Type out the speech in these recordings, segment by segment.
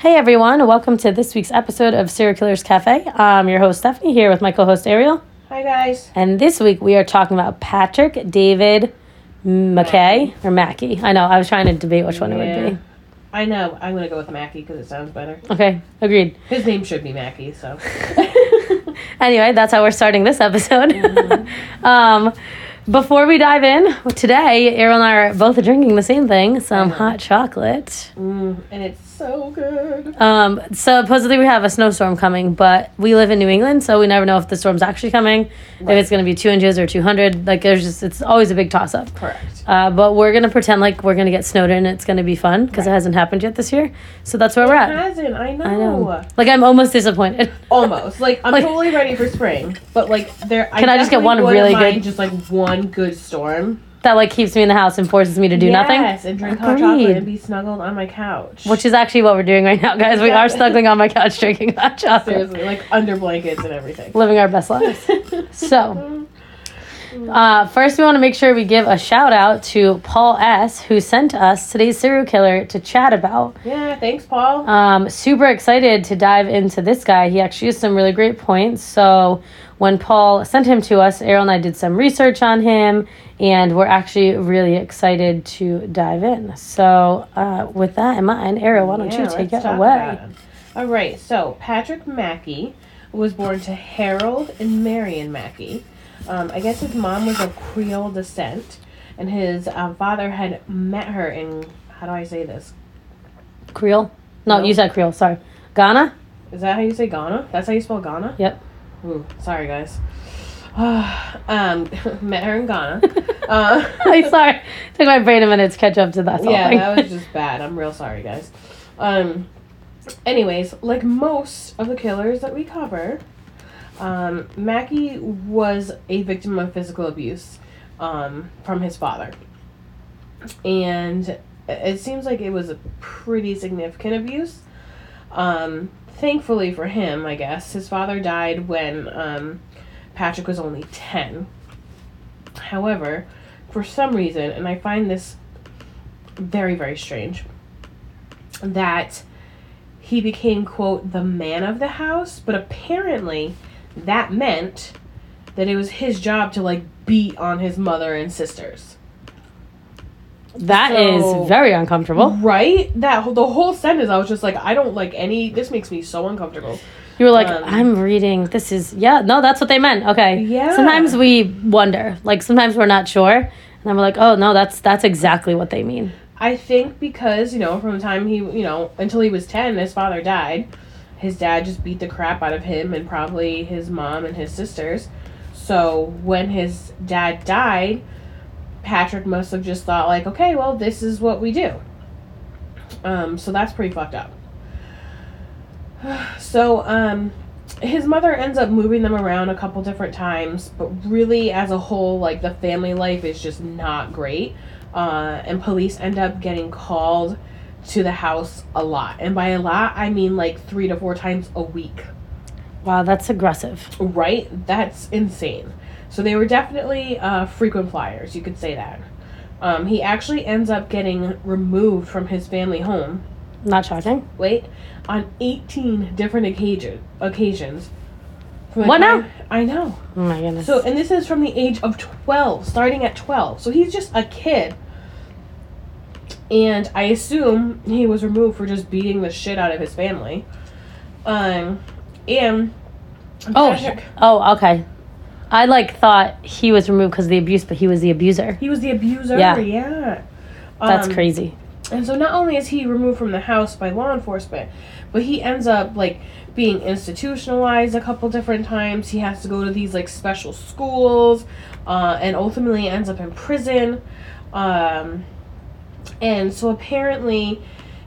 Hey everyone, welcome to this week's episode of Serial Killers Cafe. I'm your host Stephanie here with my co-host Ariel, Hi guys. and this week we are talking about Patrick David McKay or Mackey. I know I was trying to debate which one it would be. I know. I'm gonna go with Mackie because it sounds better. Okay, agreed. His name should be Mackie, so. Anyway, that's how we're starting this episode. Mm-hmm. um, before we dive in, today Ariel and I are both drinking the same thing, some hot chocolate. mm, and it's so good. Um, supposedly we have a snowstorm coming, but we live in New England, so we never know if the storm's actually coming, if it's going to be two inches or 200. Like, there's just, it's always a big toss up. Correct. Uh, but we're going to pretend like we're going to get snowed in. And it's going to be fun because it hasn't happened yet this year. So that's where we're at. It hasn't. I know. I know. Like, I'm almost disappointed. Almost. Like I'm Like- totally ready for spring, but like there. Can I just get one really good- Just like one good storm. That, like, keeps me in the house and forces me to do nothing. Yes, and drink hot chocolate and be snuggled on my couch. Which is actually what we're doing right now, guys. We are snuggling on my couch drinking hot chocolate, seriously like under blankets and everything. living our best lives. So, Uh, first, we want to make sure we give a shout out to Paul S., who sent us today's serial killer to chat about. Yeah. Thanks, Paul. Um, super excited to dive into this guy. He actually has some really great points. So, when Paul sent him to us, Ariel and I did some research on him, and we're actually really excited to dive in. So, uh, with that in mind, Ariel, why don't Yeah, you take it away? All right. So Patrick Mackey was born to Harold and Marion Mackey. Um, I guess his mom was of Creole descent, and his uh, father had met her in how do I say this? Creole? No, No. you said Creole. Sorry. Ghana? Is that how you say Ghana? That's how you spell Ghana? Yep. Ooh, sorry guys. um, met her in Ghana. Uh, I'm sorry. Took my brain a minute to catch up to that. yeah, that was just bad. I'm real sorry, guys. Um, anyways, like most of the killers that we cover, um, Mackie was a victim of physical abuse um, from his father, and it seems like it was a pretty significant abuse. Um, thankfully for him, I guess his father died when um, Patrick was only ten. However, for some reason, and I find this very, very strange, that he became, quote, the man of the house, but apparently that meant that it was his job to, like, beat on his mother and sisters. That is So- very uncomfortable. Right? That the whole sentence, I was just like, I don't like any. This makes me so uncomfortable. You were like, Um, I'm reading. This is yeah. No, that's what they meant. Okay. Yeah. Sometimes we wonder. Like sometimes we're not sure, and then we're like, oh no, that's that's exactly what they mean. I think because, you know, from the time he, you know, until he was 10, his father died, his dad just beat the crap out of him and probably his mom and his sisters. So when his dad died, Patrick must have just thought, like, okay, well, this is what we do. Um, so that's pretty fucked up. So, um, his mother ends up moving them around a couple different times, but really, as a whole, like, the family life is just not great uh, and police end up getting called to the house a lot. And by a lot, I mean like three to four times a week. Wow, that's aggressive. Right? That's insane. So they were definitely uh, frequent flyers, you could say that. Um, he actually ends up getting removed from his family home. Not shocking. Wait, on 18 different occasion, occasions. What now? I know. Oh my goodness. So, and this is from the age of 12, starting at 12. So he's just a kid. And I assume he was removed for just beating the shit out of his family. Um, and. oh, Patrick- oh, okay. I like thought he was removed because of the abuse, but he was the abuser. He was the abuser. Yeah. Yeah. That's Um, crazy. And so not only is he removed from the house by law enforcement, but he ends up like being institutionalized a couple different times. He has to go to these like special schools, uh, and ultimately ends up in prison. Um, and so apparently,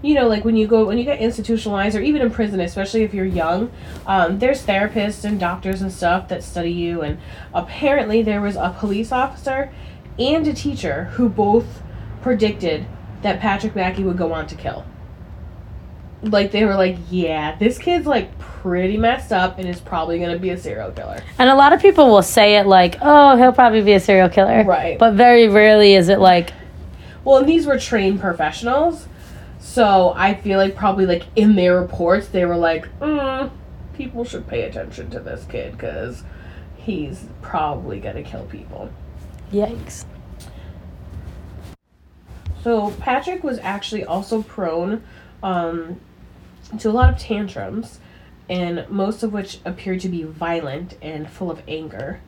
you know, like when you go when you get institutionalized or even in prison, especially if you're young, um, there's therapists and doctors and stuff that study you. And apparently, there was a police officer and a teacher who both predicted that Patrick Mackey would go on to kill. Like they were like, yeah, this kid's like pretty messed up and is probably gonna be a serial killer. And a lot of people will say it like, "Oh, he'll probably be a serial killer," Right. But very rarely is it like, Well, and these were trained professionals. So I feel like probably like in their reports they were like, mm, people should pay attention to this kid because he's probably gonna kill people. Yikes. So Patrick was actually also prone um, to a lot of tantrums, and most of which appeared to be violent and full of anger.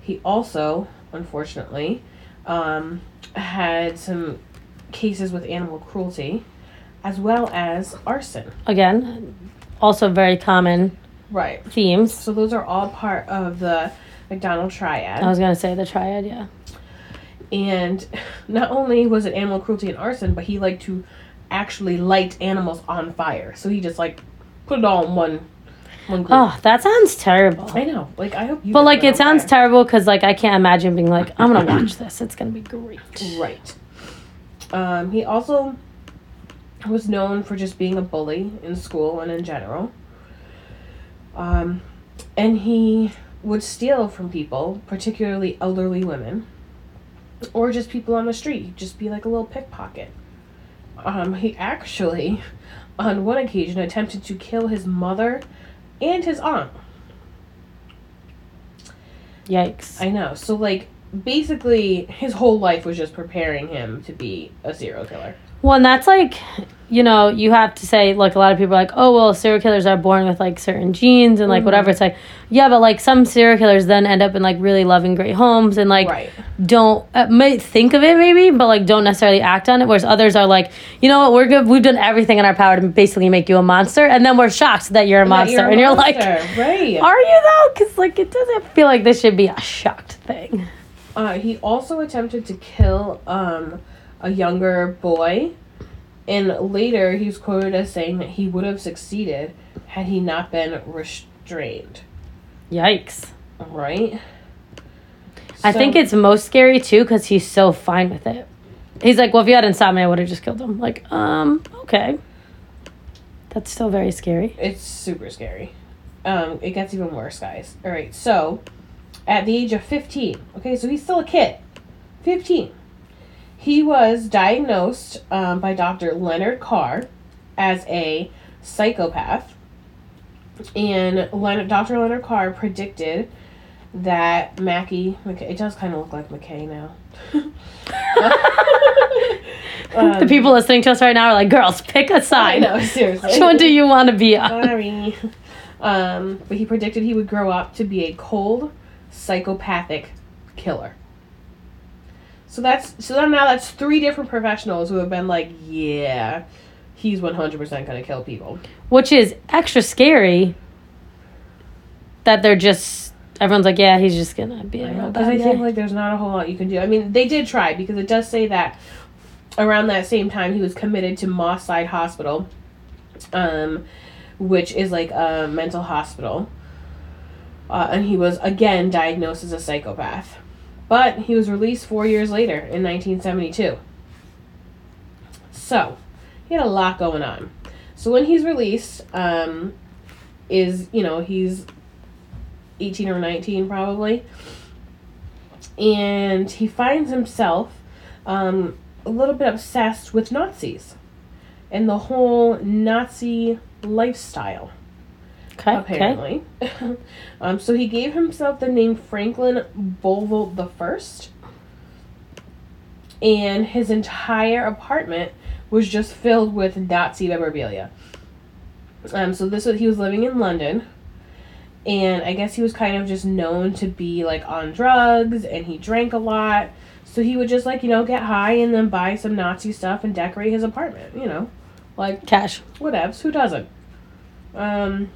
He also, unfortunately, um, had some cases with animal cruelty, as well as arson. Again, also very common Right. themes. So those are all part of the McDonald triad. I was gonna say the triad, yeah. And not only was it animal cruelty and arson, but he liked to actually light animals on fire. So he just like put it all in one. Oh, that sounds terrible. I know. Like I hope you. But like it sounds fire. terrible because like I can't imagine being like I'm gonna watch this. It's gonna be great. Right. Um, he also was known for just being a bully in school and in general. Um, and he would steal from people, particularly elderly women, or just people on the street. He'd just be like a little pickpocket. Um, he actually, on one occasion, attempted to kill his mother and his aunt. Yikes. I know. So, like, basically, his whole life was just preparing him to be a serial killer. Well, and that's like, you know, you have to say like a lot of people are like, oh well, serial killers are born with like certain genes and like Mhm. whatever. It's like, yeah, but like some serial killers then end up in like really loving great homes and like right. don't uh, may think of it maybe, but like don't necessarily act on it. Whereas others are like, you know what, we're good. We've done everything in our power to basically make you a monster, and then we're shocked that you're a monster, That and you're like, monster, right. are you though? Because like it doesn't feel like this should be a shocked thing. Uh, he also attempted to kill um, a younger boy, and later he was quoted as saying that he would have succeeded had he not been restrained. Yikes. Right. I So- think it's most scary too because he's so fine with it. He's like, well, if you hadn't stopped me, I would have just killed him. Like, um, okay. That's still very scary. It's super scary. Um, it gets even worse, guys. All right, so at the age of 15, okay, so he's still a kid. 15. He was diagnosed um, by Dr. Leonard Carr as a psychopath. And Leonard, Dr. Leonard Carr predicted that Mackie, McKay, it does kind of look like McKay now. the Um, people listening to us right now are like, girls, pick a side. know, seriously. Which one do you want to be on? Sorry. Um, but he predicted he would grow up to be a cold, psychopathic killer. So that's so then now that's three different professionals who have been like, yeah, he's one hundred percent gonna kill people. Which is extra scary that they're just, everyone's like, yeah, he's just going to be a Because I think like there's not a whole lot you can do. I mean, they did try because it does say that around that same time he was committed to Moss Side Hospital, um, which is like a mental hospital, uh, and he was again diagnosed as a psychopath, but he was released four years later in 1972. So he had a lot going on. So when he's released, um, is you know he's 18 or 19 probably and he finds himself um, a little bit obsessed with Nazis and the whole Nazi lifestyle, Okay. Okay. apparently. um, so he gave himself the name Franklin Bolvolt the First, and his entire apartment was just filled with Nazi memorabilia. Um, so this was he was living in London, and I guess he was kind of just known to be like on drugs, and he drank a lot. So he would just like you know get high and then buy some Nazi stuff and decorate his apartment. You know, like Cash. whatevs. Who doesn't? Um.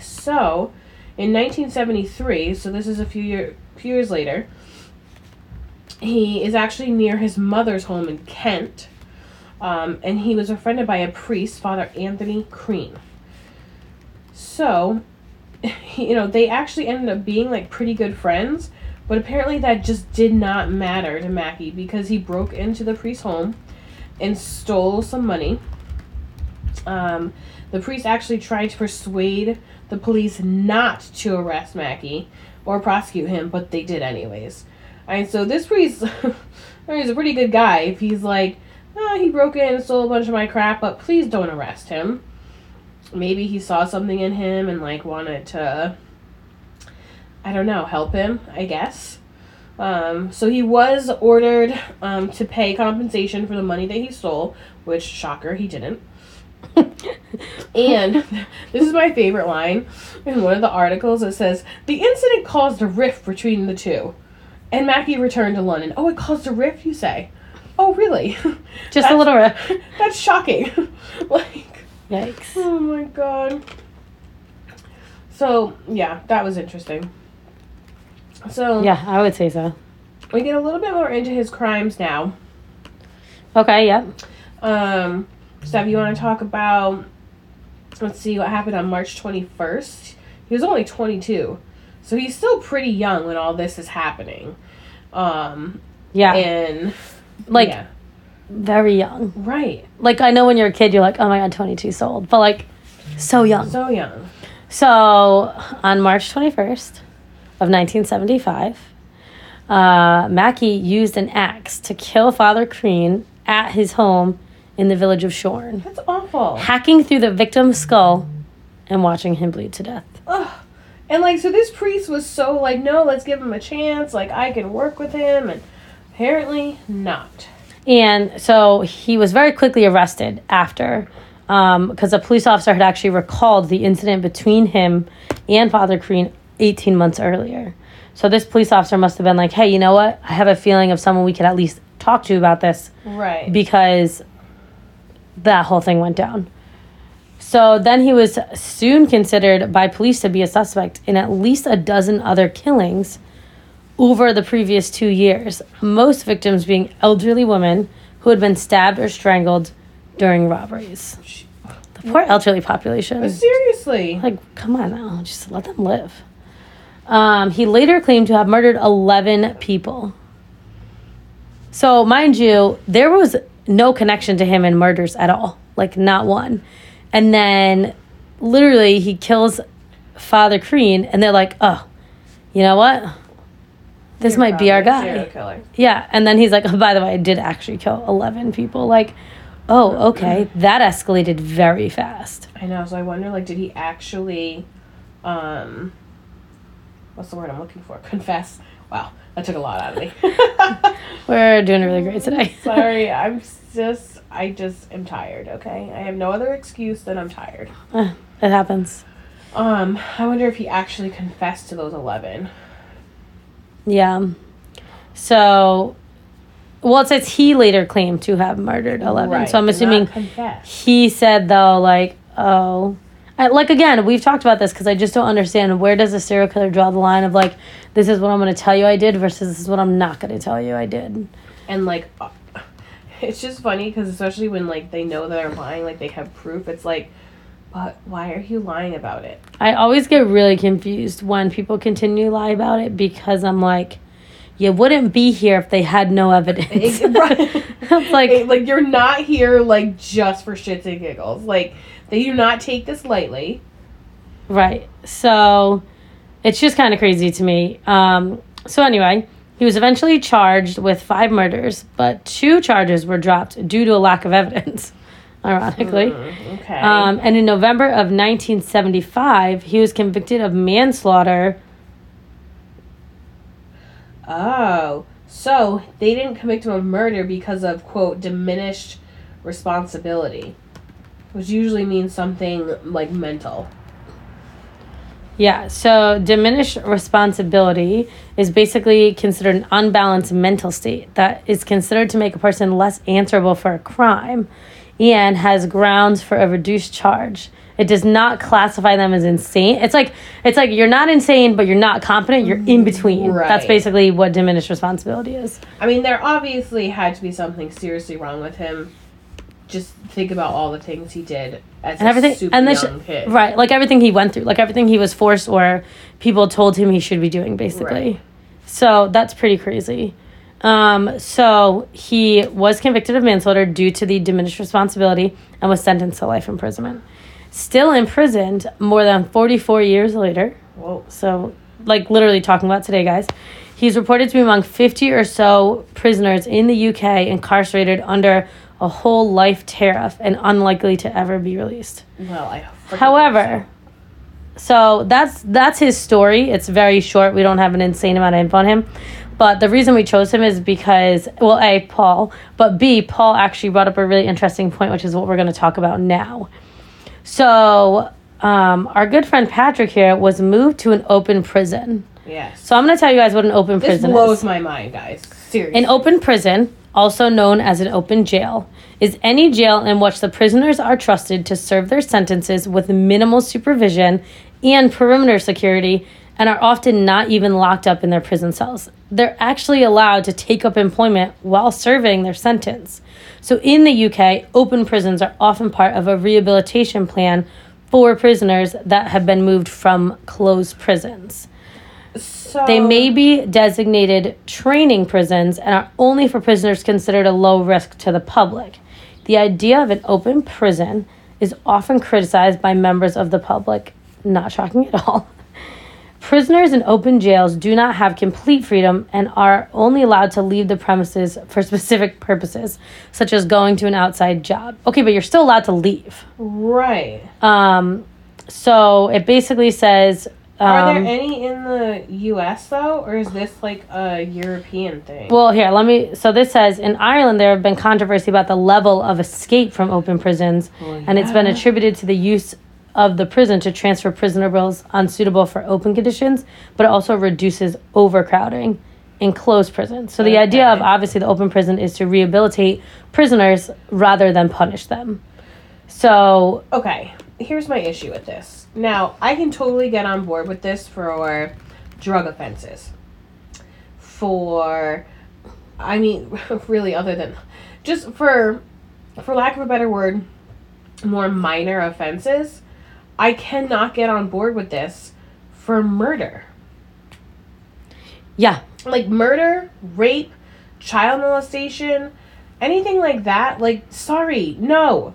So, in 1973, so this is a few year few years later, he is actually near his mother's home in Kent, um, and he was befriended by a priest, Father Anthony Crean. So, you know, they actually ended up being like pretty good friends, but apparently that just did not matter to Mackie because he broke into the priest's home and stole some money. Um, the priest actually tried to persuade the police not to arrest Mackey or prosecute him, but they did anyways. And so this priest, he's a pretty good guy. If he's like, oh, he broke in and stole a bunch of my crap, but please don't arrest him. Maybe he saw something in him and like wanted to, I don't know, help him. I guess. Um, so he was ordered um, to pay compensation for the money that he stole, which shocker he didn't. and this is my favorite line in one of the articles. It says the incident caused a rift between the two, and Mackie returned to London. Oh, it caused a rift, you say? Oh, really? Just a little riff. That's shocking. like, Yikes. oh my god. So yeah, that was interesting. So Yeah, I would say so. we get a little bit more into his crimes now. Okay, yep. Um, Steph, you want to talk about? Let's see what happened on March twenty first. He was only twenty two, so he's still pretty young when all this is happening. Um, Yeah. and like yeah, very young. right, Like I know when you're a kid you're like, "Oh my god, 22 so old." But like so young. so young. So, on March 21st of 1975, uh, Mackey used an axe to kill Father Crean at his home in the village of Shorne, That's awful. hacking through the victim's skull and watching him bleed to death. Ugh. And like, so this priest was so like, no, let's give him a chance. Like, I can work with him, and apparently not. And so he was very quickly arrested after, um, because a police officer had actually recalled the incident between him and Father Crean 18 months earlier. So this police officer must have been like, hey, you know what? I have a feeling of someone we could at least talk to about this Right. because that whole thing went down. So then he was soon considered by police to be a suspect in at least a dozen other killings over the previous two years, most victims being elderly women who had been stabbed or strangled during robberies. The poor elderly population. Seriously. Like, come on now, just let them live. Um, he later claimed to have murdered 11 people. So, mind you, there was no connection to him in murders at all. Like, not one. And then, literally, he kills Father Crean, and they're like, oh, you know what? This You're might be our guy. serial killer. Yeah, and then he's like, oh, by the way, I did actually kill 11 people. Like, oh, okay. That escalated very fast. I know. So I wonder, like, did he actually, um, what's the word I'm looking for? Confess. Wow, that took a lot out of me. We're doing really great today. Sorry, I'm just, I just am tired. Okay, I have no other excuse than I'm tired. Eh, it happens. Um, I wonder if he actually confessed to those eleven. Yeah. So, well, it says he later claimed to have murdered 11. Right, so I'm assuming he said, though, like, oh. I, like, again, we've talked about this because I just don't understand where does a serial killer draw the line of, like, this is what I'm going to tell you I did versus this is what I'm not going to tell you I did. and like it's just funny because especially when like they know that they're lying like they have proof it's like but why are you lying about it I always get really confused when people continue to lie about it because I'm like, you wouldn't be here if they had no evidence. Right. like, like you're not here like just for shits and giggles like they do not take this lightly Right. So it's just kind of crazy to me. Um, so anyway, he was eventually charged with five murders, but two charges were dropped due to a lack of evidence, ironically. Mm, okay Um, and in November of 1975, he was convicted of manslaughter. oh so they didn't convict him of murder because of quote diminished responsibility which usually means something like mental Yeah, so diminished responsibility is basically considered an unbalanced mental state that is considered to make a person less answerable for a crime and has grounds for a reduced charge. It does not classify them as insane. It's like it's like you're not insane, but you're not competent. You're in between. That's basically what diminished responsibility is. I mean, there obviously had to be something seriously wrong with him. Just think about all the things he did as And a everything, super and this, kid. right? Like everything he went through, like everything he was forced or people told him he should be doing, basically. Right. So that's pretty crazy. Um, so he was convicted of manslaughter due to the diminished responsibility and was sentenced to life imprisonment. Still imprisoned more than 44 years later. Whoa. So, like, literally talking about today, guys. He's reported to be among 50 or so prisoners in the UK incarcerated under a whole life tariff and unlikely to ever be released. Well, I. However, so that's that's his story. It's very short. We don't have an insane amount of info on him. But the reason we chose him is because well, A, Paul, but B, Paul actually brought up a really interesting point, which is what we're gonna talk about now. So um, our good friend Patrick here was moved to an open prison. so. Yes. So I'm gonna tell you guys what an open This prison blows is. my mind, guys. Seriously. An open prison, also known as an open jail, is any jail in which the prisoners are trusted to serve their sentences with minimal supervision and perimeter security and are often not even locked up in their prison cells. They're actually allowed to take up employment while serving their sentence. So in the UK, open prisons are often part of a rehabilitation plan for prisoners that have been moved from closed prisons. So They may be designated training prisons and are only for prisoners considered a low risk to the public. The idea of an open prison is often criticized by members of the public, not shocking at all. Prisoners in open jails do not have complete freedom and are only allowed to leave the premises for specific purposes, such as going to an outside job. Okay, but you're still allowed to leave. Right. Um, so it basically says. Um, Are there any in the U.S. though, or is this like a European thing? Well, here, let me. So this says in Ireland there have been controversy about the level of escape from open prisons, Well, and it's been attributed to the use of the prison to transfer prisoner bills unsuitable for open conditions, but it also reduces overcrowding in closed prisons. So the idea of obviously the open prison is to rehabilitate prisoners rather than punish them. So okay, here's my issue with this. Now, I can totally get on board with this for drug offenses. For, I mean, really, other than just for, for lack of a better word, more minor offenses, I cannot get on board with this for murder. yeah, like murder, rape, child molestation, anything like that, like sorry, no.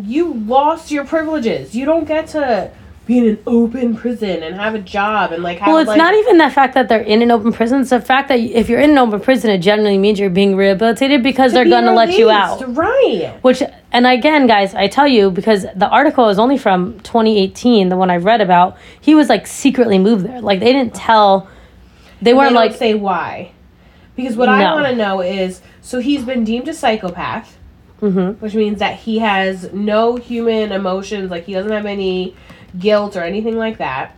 You lost your privileges. You don't get to be in an open prison and have a job and like have Well, it's like, not even the fact that they're in an open prison. It's the fact that if you're in an open prison, it generally means you're being rehabilitated because they're be going to let you out. Right. Which, and again, guys, I tell you because the article is only from 2018, the one I read about. He was like secretly moved there. Like they didn't tell. They They weren't don't like. say why. Because what I want to know is so he's been deemed a psychopath, hmm which means that he has no human emotions, like he doesn't have any guilt or anything like that.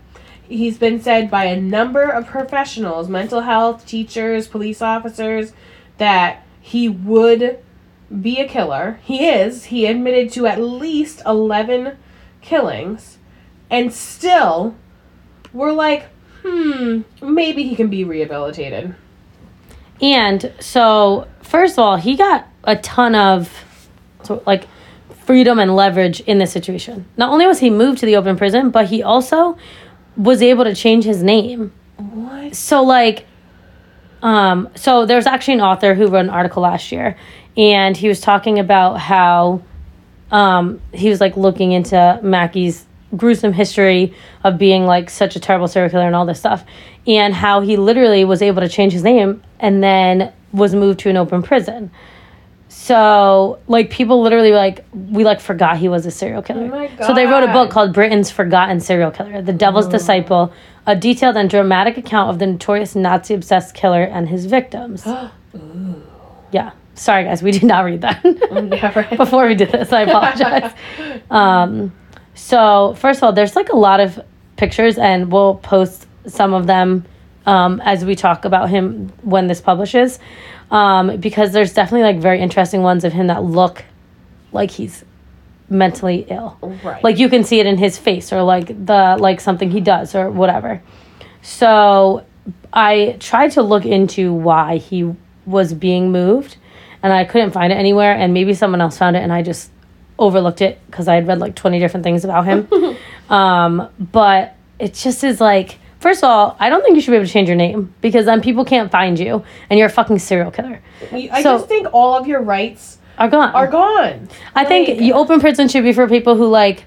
He's been said by a number of professionals, mental health, teachers, police officers, that he would be a killer. He is. He admitted to at least 11 killings. And still, we're like, hmm, maybe he can be rehabilitated. And so, first of all, he got a ton of, so like, freedom and leverage in this situation. Not only was he moved to the open prison, but he also was able to change his name. What? so like um so there's actually an author who wrote an article last year and he was talking about how um he was like looking into Mackey's gruesome history of being like such a terrible serial killer and all this stuff and how he literally was able to change his name and then was moved to an open prison so like people literally like we like forgot he was a serial killer. Oh so they wrote a book called britain's forgotten serial killer the devil's disciple a detailed and dramatic account of the notorious nazi obsessed killer and his victims. Yeah. Sorry guys we did not read that. Yeah, before we did this i apologize. Um, so first of all there's like a lot of pictures and we'll post some of them um, as we talk about him when this publishes um, because there's definitely like very interesting ones of him that look like he's mentally ill. Right. like you can see it in his face or like the like something he does or whatever. So i tried to look into why he was being moved and i couldn't find it anywhere and maybe someone else found it and i just overlooked it because i had read like 20 different things about him. Um, but it just is like first of all i don't think you should be able to change your name because then people can't find you and you're a fucking serial killer I so- just think all of your rights are gone are gone. I think you open prison should be for people who like,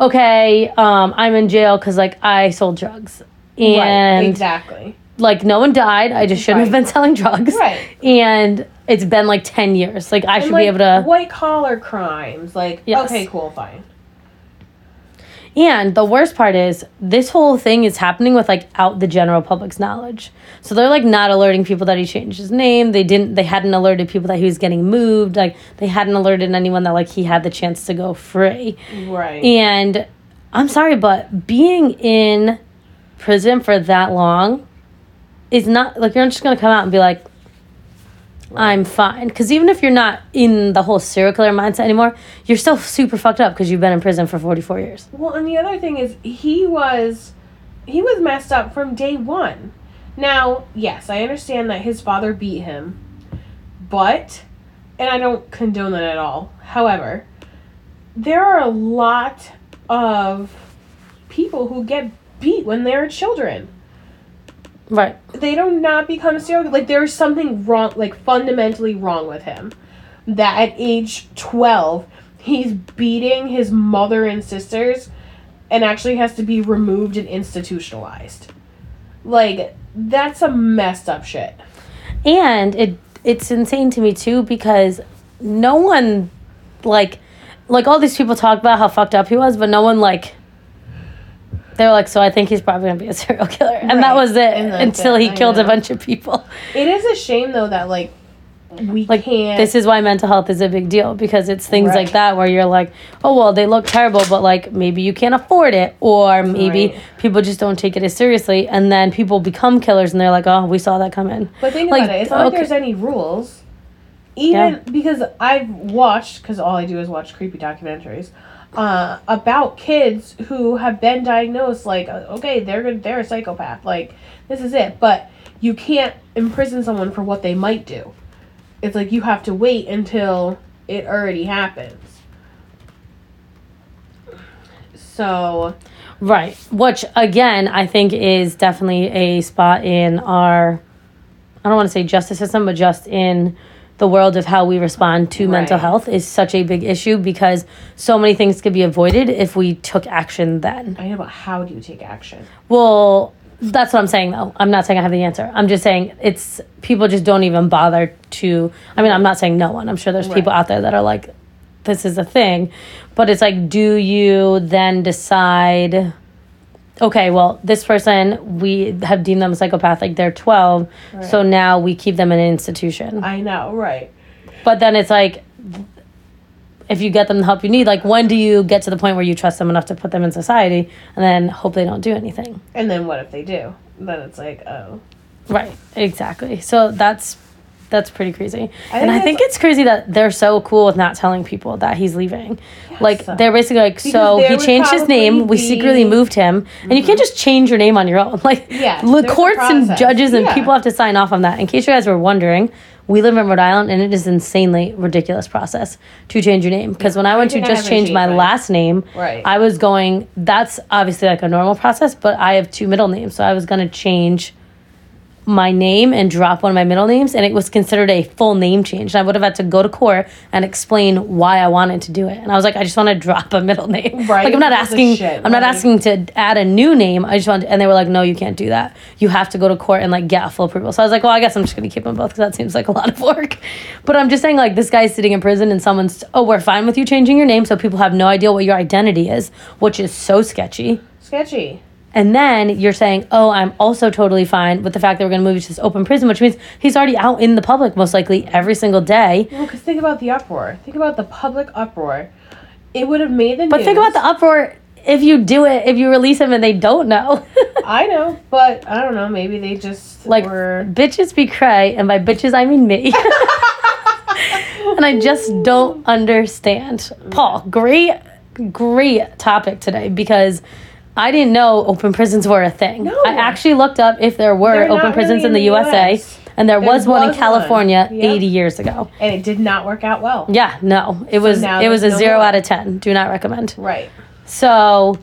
okay, um, I'm in jail because like I sold drugs and right, exactly. like no one died. I just shouldn't have been selling drugs. Right. And it's been like 10 years. Like I And, should like, be able to white collar crimes. Like Yes. okay, cool, fine. And the worst part is this whole thing is happening with like out the general public's knowledge. So they're like not alerting people that he changed his name. They didn't they hadn't alerted people that he was getting moved. Like they hadn't alerted anyone that like he had the chance to go free. Right. And I'm sorry, but being in prison for that long is not like you're not just gonna come out and be like, I'm fine. Because even if you're not in the whole serial killer mindset anymore, you're still super fucked up because you've been in prison for 44 years. Well, and the other thing is he was he was messed up from day one. Now, yes, I understand that his father beat him, but and I don't condone that at all. However, there are a lot of people who get beat when they're children. Right. They do not become serial like there's something wrong like fundamentally wrong with him. That at age 12, he's beating his mother and sisters and actually has to be removed and institutionalized. Like that's a messed up shit. And it it's insane to me too because no one like like all these people talk about how fucked up he was, but no one like they're like, so I think he's probably gonna be a serial killer, and that was it until he I killed a bunch of people. It is a shame though that like we Like can't this is why mental health is a big deal because it's things Right. like that where you're like, oh well, they look terrible, but like maybe you can't afford it, or maybe Right. people just don't take it as seriously, and then people become killers, and they're like, oh, we saw that coming. But think Like, about it. It's not like there's any rules. Even because I've watched, because all I do is watch creepy documentaries, uh, about kids who have been diagnosed. Like, uh, okay, they're they're a psychopath. Like, this is it. But you can't imprison someone for what they might do. It's like you have to wait until it already happens. So Right. Which again, I think is definitely a spot in our I don't want to say justice system, but just in the world of how we respond to mental health is such a big issue because so many things could be avoided if we took action then. I know, but how do you take action? Well, that's what I'm saying though. I'm not saying I have the answer. I'm just saying it's people just don't even bother to I mean, I'm not saying no one. I'm sure there's people out there that are like this is a thing, but it's like do you then decide okay, well, this person we have deemed them psychopathic. they're 12, so now we keep them in an institution. I know, right? But then it's like if you get them the help you need, like when do you get to the point where you trust them enough to put them in society and then hope they don't do anything? And then what if they do? Then it's like, oh, Right, exactly. So that's that's pretty crazy. I and I think it's crazy that they're so cool with not telling people that he's leaving. Like they're basically like, so he changed his name. We secretly moved him, and you can't just change your name on your own. Like, Yeah, the courts and judges and Yeah. people have to sign off on that. In case you guys were wondering, we live in Rhode Island, and it is insanely ridiculous process to change your name. Because when I went to just change my mine. last name, Right. I was going. That's obviously like a normal process, but I have two middle names, so I was gonna change my name and drop one of my middle names, and it was considered a full name change. And I would have had to go to court and explain why I wanted to do it. And I was like, I just want to drop a middle name. Right, Like I'm not asking. shit, I'm not like- asking to add a new name. I just want. And they were like, No, you can't do that. You have to go to court and like get a full approval. So I was like, Well, I guess I'm just gonna keep them both because that seems like a lot of work. But I'm just saying, like this guy's sitting in prison and someone's, oh, we're fine with you changing your name, so people have no idea what your identity is, which is so sketchy. sketchy. And then you're saying, oh, I'm also totally fine with the fact that we're going to move you to this open prison, which means he's already out in the public most likely every single day. Well, because think about the uproar. Think about the public uproar. It would have made the But news. think about the uproar if you do it, if you release him and they don't know. I know, but I don't know. Maybe they just like, were. bitches be cray, and by bitches, I mean me. and I just don't understand. Paul, great, great topic today because. I didn't know open prisons were a thing. No. I actually looked up if there were They're open prisons really in the, USA, US. and there, There was one in was one. California Yep. 80 years ago. And it did not work out well. Yeah, no, it was it was a no zero more. out of ten. Do not recommend. Right. So,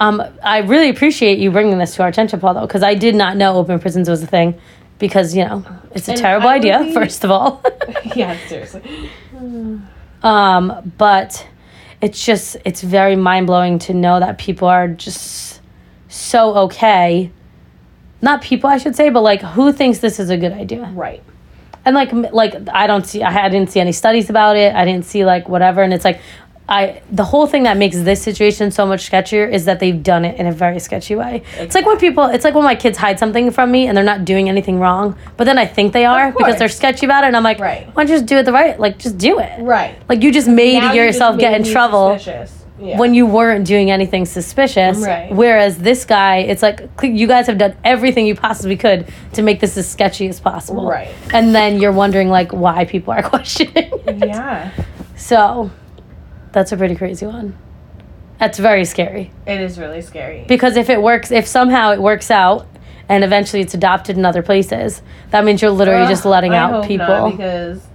um, I really appreciate you bringing this to our attention, Paul, though, because I did not know open prisons was a thing. Because you know it's a And terrible idea, be- first of all. yeah, seriously. um, but it's just it's very mind blowing to know that people are just so okay. Not people, I should say, but like who thinks this is a good idea? Right. and like like I don't see I didn't see any studies about it. I didn't see like whatever, and it's like I the whole thing that makes this situation so much sketchier is that they've done it in a very sketchy way. It's like when people it's like when my kids hide something from me and they're not doing anything wrong, but then I think they are because they're sketchy about it, and I'm like, Right. why don't you just do it the right? Like just do it. Right. Like you just made Now you just yourself get made in trouble suspicious. Yeah. when you weren't doing anything suspicious. Right. Whereas this guy, it's like you guys have done everything you possibly could to make this as sketchy as possible. Right. And then you're wondering like why people are questioning. it. yeah, So that's a pretty crazy one. That's very scary. it is really scary. Because if it works, if somehow it works out and eventually it's adopted in other places, that means you're literally Ugh, just letting I out people. not, because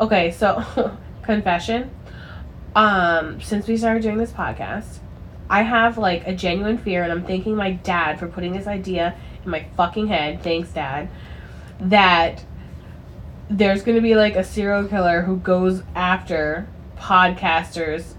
okay, so confession. Um, since we started doing this podcast, I have like a genuine fear, and I'm thanking my dad for putting this idea in my fucking head. Thanks, Dad. That there's gonna be like a serial killer who goes after podcasters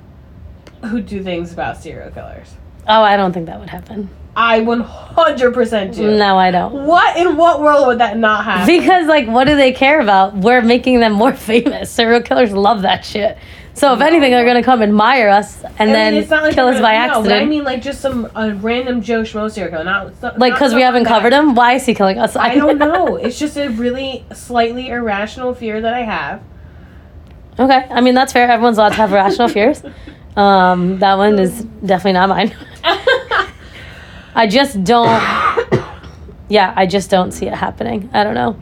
who do things about serial killers. oh, I don't think that would happen. I 100% do. No, I don't. What in what world would that not happen? Because like, what do they care about? We're making them more famous. Serial killers love that shit. So if anything, they're gonna come admire us and I mean, then it's not like kill us by no, accident. I mean, like just some a random Joe Schmo serial killer, not not- like because we haven't that- covered him. Why is he killing us? I don't know. It's just a really slightly irrational fear that I have. Okay, I mean that's fair. Everyone's allowed to have rational fears. Um, that one is definitely not mine. I just don't. Yeah, I just don't see it happening. I don't know.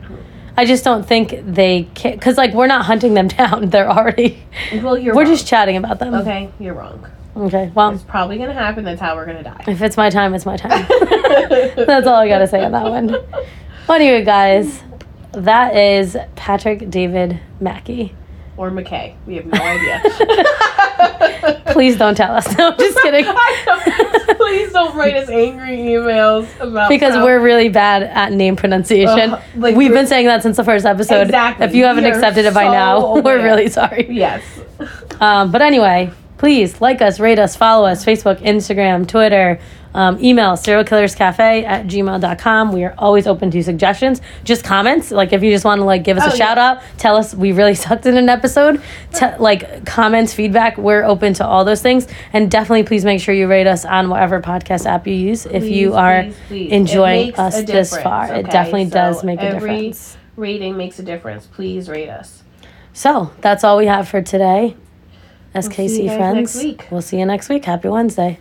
I just don't think they can because like we're not hunting them down. They're already. well, you're We're wrong. just chatting about them. okay. You're wrong. Okay. Well, It's probably gonna happen. That's how we're gonna die. if it's my time, it's my time. That's all I gotta say on that one. Well, anyway, guys, that is Patrick David Mackey. Or McKay. We have no idea. Please don't tell us. No, I'm just kidding. Please don't write us angry emails about because how- we're really bad at name pronunciation. Ugh, like We've been saying that since the first episode. Exactly. If you haven't We accepted it by so now, we're really sorry. yes. Um, but anyway, please like us, rate us, follow us Facebook, Instagram, Twitter, um, email serialkillerscafe at gmail.com. We are always open to suggestions, just comments. Like if you just want to like give us Oh, a yeah. shout out, tell us we really sucked in an episode. Te- like comments, feedback, we're open to all those things. And definitely please make sure you rate us on whatever podcast app you use if you are please, please. Enjoying us this far. It definitely So does make a difference. Rating makes a difference. Please rate us. So that's all we have for today. SKC friends. We'll see you next week. Happy Wednesday.